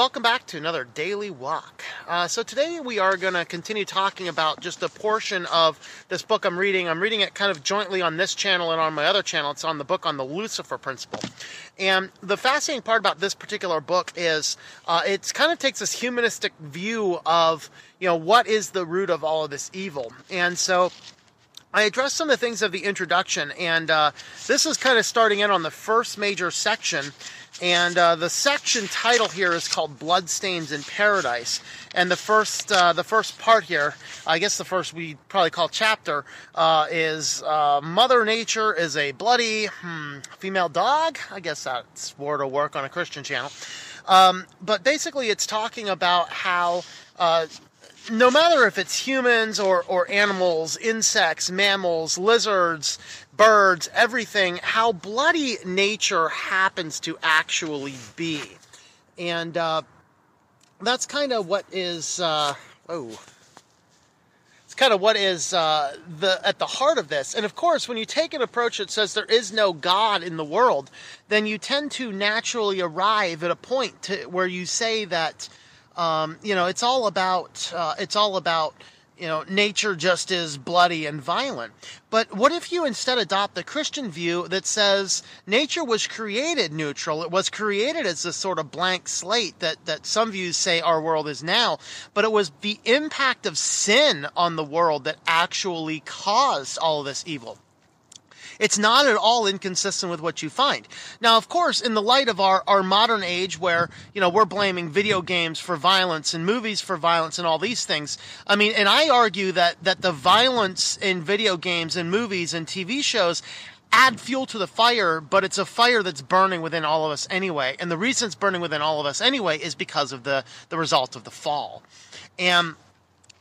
welcome back to another daily walk. Uh, so today we are going to continue talking about just a portion of this book I'm reading. I'm reading it kind of jointly on this channel and on my other channel. It's on the book on the Lucifer principle. And the fascinating part about this particular book is uh, it kind of takes this humanistic view of, you know, what is the root of all of this evil. And so I addressed some of the things of the introduction, and uh, this is kind of starting in on the first major section. And uh, the section title here is called "Bloodstains in Paradise." And the first, uh, the first part here, I guess the first we probably call chapter, uh, is uh, "Mother Nature is a bloody hmm, female dog." I guess that's word of work on a Christian channel. Um, but basically, it's talking about how uh, no matter if it's humans or, or animals, insects, mammals, lizards, birds, everything, how bloody nature happens to actually be. And uh, that's kind of what is, uh, oh, it's kind of what is uh, the at the heart of this. And of course, when you take an approach that says there is no God in the world, then you tend to naturally arrive at a point to, where you say that um, you know, it's all about uh, it's all about you know nature just is bloody and violent. But what if you instead adopt the Christian view that says nature was created neutral? It was created as this sort of blank slate that that some views say our world is now, but it was the impact of sin on the world that actually caused all this evil. It's not at all inconsistent with what you find. Now, of course, in the light of our, our modern age where, you know, we're blaming video games for violence and movies for violence and all these things, I mean, and I argue that, that the violence in video games and movies and TV shows add fuel to the fire, but it's a fire that's burning within all of us anyway. And the reason it's burning within all of us anyway is because of the, the result of the fall. And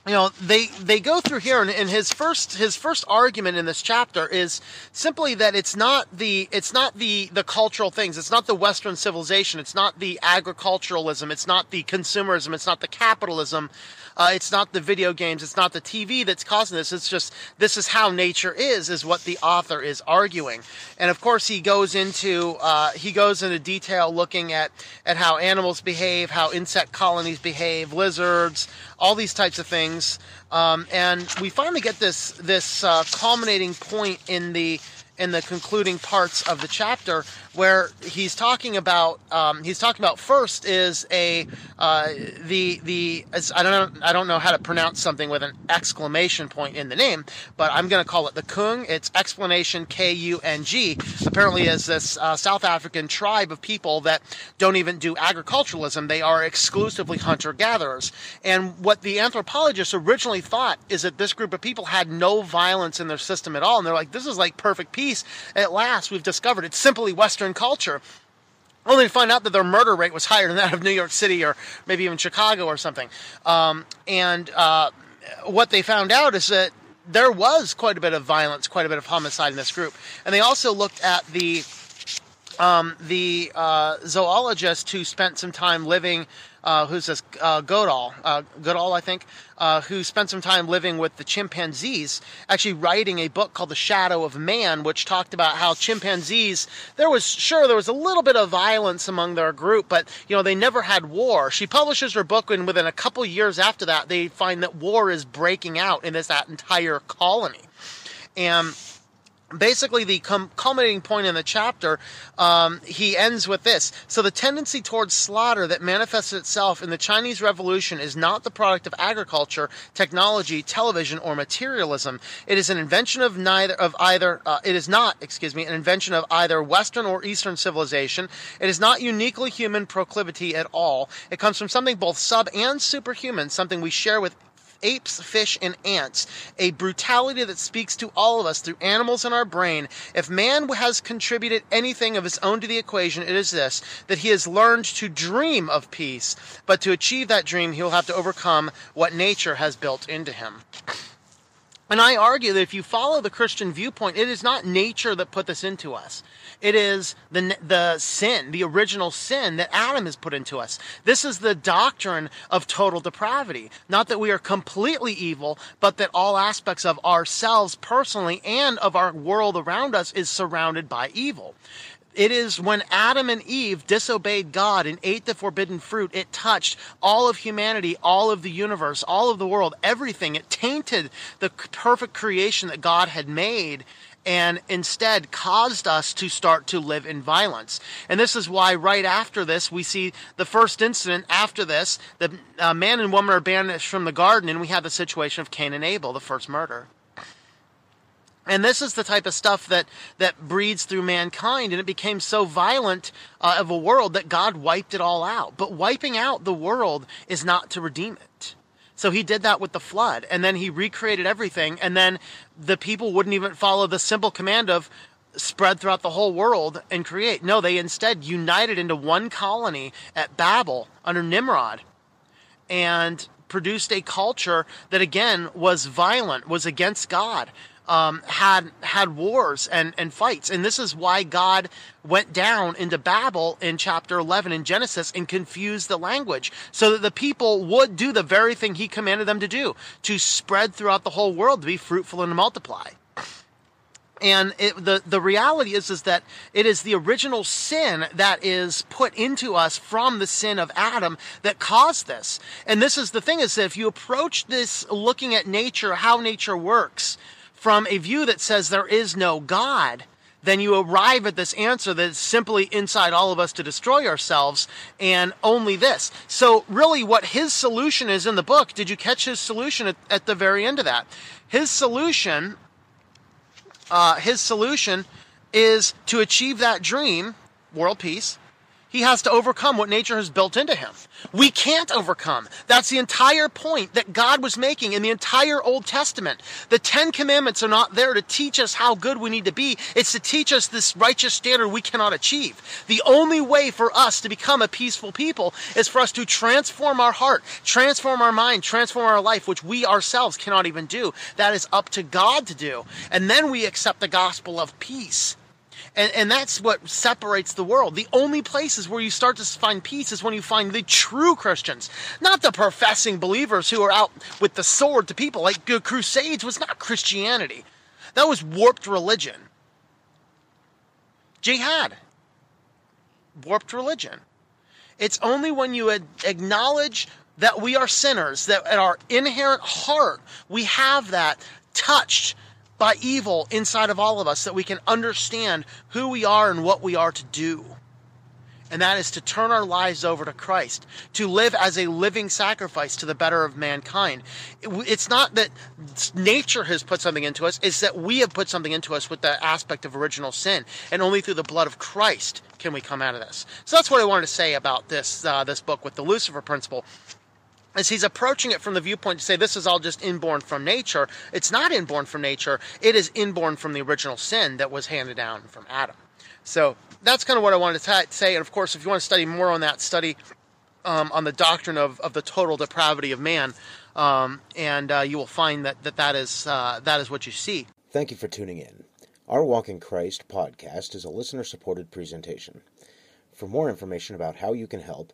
you know they they go through here and, and, his first his first argument in this chapter is simply that it's not the it's not the the cultural things. It's not the western civilization. It's not the agriculturalism. It's not the consumerism. It's not the capitalism. Uh, it's not the video games, it's not the TV that's causing this. It's just this is how nature is, is what the author is arguing. And of course, he goes into uh, he goes into detail looking at at how animals behave, how insect colonies behave, lizards, all these types of things. Um, and we finally get this this uh, culminating point in the in the concluding parts of the chapter where he's talking about um, he's talking about first is a uh, the the I don't know I don't know how to pronounce something with an exclamation point in the name, but I'm going to call it the Kung. It's explanation K U N G. Apparently, is this uh, South African tribe of people that don't even do agriculturalism; they are exclusively hunter gatherers. And what the anthropologists originally thought is that this group of people had no violence in their system at all, and they're like, "This is like perfect peace." At last, we've discovered it's simply Western Western culture, only to find out that their murder rate was higher than that of New York City or maybe even Chicago or something. Um, and uh, what they found out is that there was quite a bit of violence, quite a bit of homicide in this group. And they also looked at the um, the uh, zoologist who spent some time living uh, who's this uh, Goodall, uh, Goodall, I think, uh, who spent some time living with the chimpanzees, actually writing a book called The Shadow of Man, which talked about how chimpanzees, there was, sure, there was a little bit of violence among their group, but, you know, they never had war. She publishes her book, and within a couple years after that, they find that war is breaking out in this that entire colony. And basically the com- culminating point in the chapter um, he ends with this. So the tendency towards slaughter that manifests itself in the chinese revolution is not the product of agriculture technology television or materialism. It is an invention of neither of either uh, it is not excuse me an invention of either western or eastern civilization. It is not uniquely human proclivity at all. It comes from something both sub and superhuman something we share with apes, fish, and ants, a brutality that speaks to all of us through animals in our brain. If man has contributed anything of his own to the equation, it is this that he has learned to dream of peace, but to achieve that dream, he will have to overcome what nature has built into him. And I argue that if you follow the Christian viewpoint, it is not nature that put this into us. It is the, the sin, the original sin that Adam has put into us. This is the doctrine of total depravity. Not that we are completely evil, but that all aspects of ourselves personally and of our world around us is surrounded by evil it is when Adam and Eve disobeyed God and ate the forbidden fruit, it touched all of humanity, all of the universe, all of the world, everything. It tainted the perfect creation that God had made and instead caused us to start to live in violence. And this is why, right after this, we see the first incident after this the uh, man and woman are banished from the garden, and we have the situation of Cain and Abel, the first murder. And this is the type of stuff that, that breeds through mankind, and it became so violent uh, of a world that God wiped it all out. But wiping out the world is not to redeem it. So he did that with the flood, and then he recreated everything, and then the people wouldn't even follow the simple command of spread throughout the whole world and create. No, they instead united into one colony at Babel under Nimrod and produced a culture that again was violent, was against God, um, had had wars and, and fights. And this is why God went down into Babel in chapter 11 in Genesis and confused the language so that the people would do the very thing he commanded them to do to spread throughout the whole world, to be fruitful and multiply. And it, the the reality is is that it is the original sin that is put into us from the sin of Adam that caused this. And this is the thing is that if you approach this looking at nature, how nature works, from a view that says there is no God, then you arrive at this answer that's simply inside all of us to destroy ourselves and only this. So, really, what his solution is in the book, did you catch his solution at, at the very end of that? His solution, uh, his solution is to achieve that dream, world peace, he has to overcome what nature has built into him. We can't overcome. That's the entire point that God was making in the entire Old Testament. The Ten Commandments are not there to teach us how good we need to be. It's to teach us this righteous standard we cannot achieve. The only way for us to become a peaceful people is for us to transform our heart, transform our mind, transform our life, which we ourselves cannot even do. That is up to God to do. And then we accept the gospel of peace. And, and that's what separates the world. The only places where you start to find peace is when you find the true Christians, not the professing believers who are out with the sword to people. Like the Crusades was not Christianity, that was warped religion. Jihad, warped religion. It's only when you acknowledge that we are sinners, that at our inherent heart we have that touched by evil inside of all of us that we can understand who we are and what we are to do. And that is to turn our lives over to Christ, to live as a living sacrifice to the better of mankind. It's not that nature has put something into us, it's that we have put something into us with the aspect of original sin. And only through the blood of Christ can we come out of this. So that's what I wanted to say about this, uh, this book with the Lucifer principle as he's approaching it from the viewpoint to say this is all just inborn from nature, it's not inborn from nature. It is inborn from the original sin that was handed down from Adam. So that's kind of what I wanted to t- say. And of course, if you want to study more on that, study um, on the doctrine of, of the total depravity of man, um, and uh, you will find that that, that, is, uh, that is what you see. Thank you for tuning in. Our Walk in Christ podcast is a listener supported presentation. For more information about how you can help,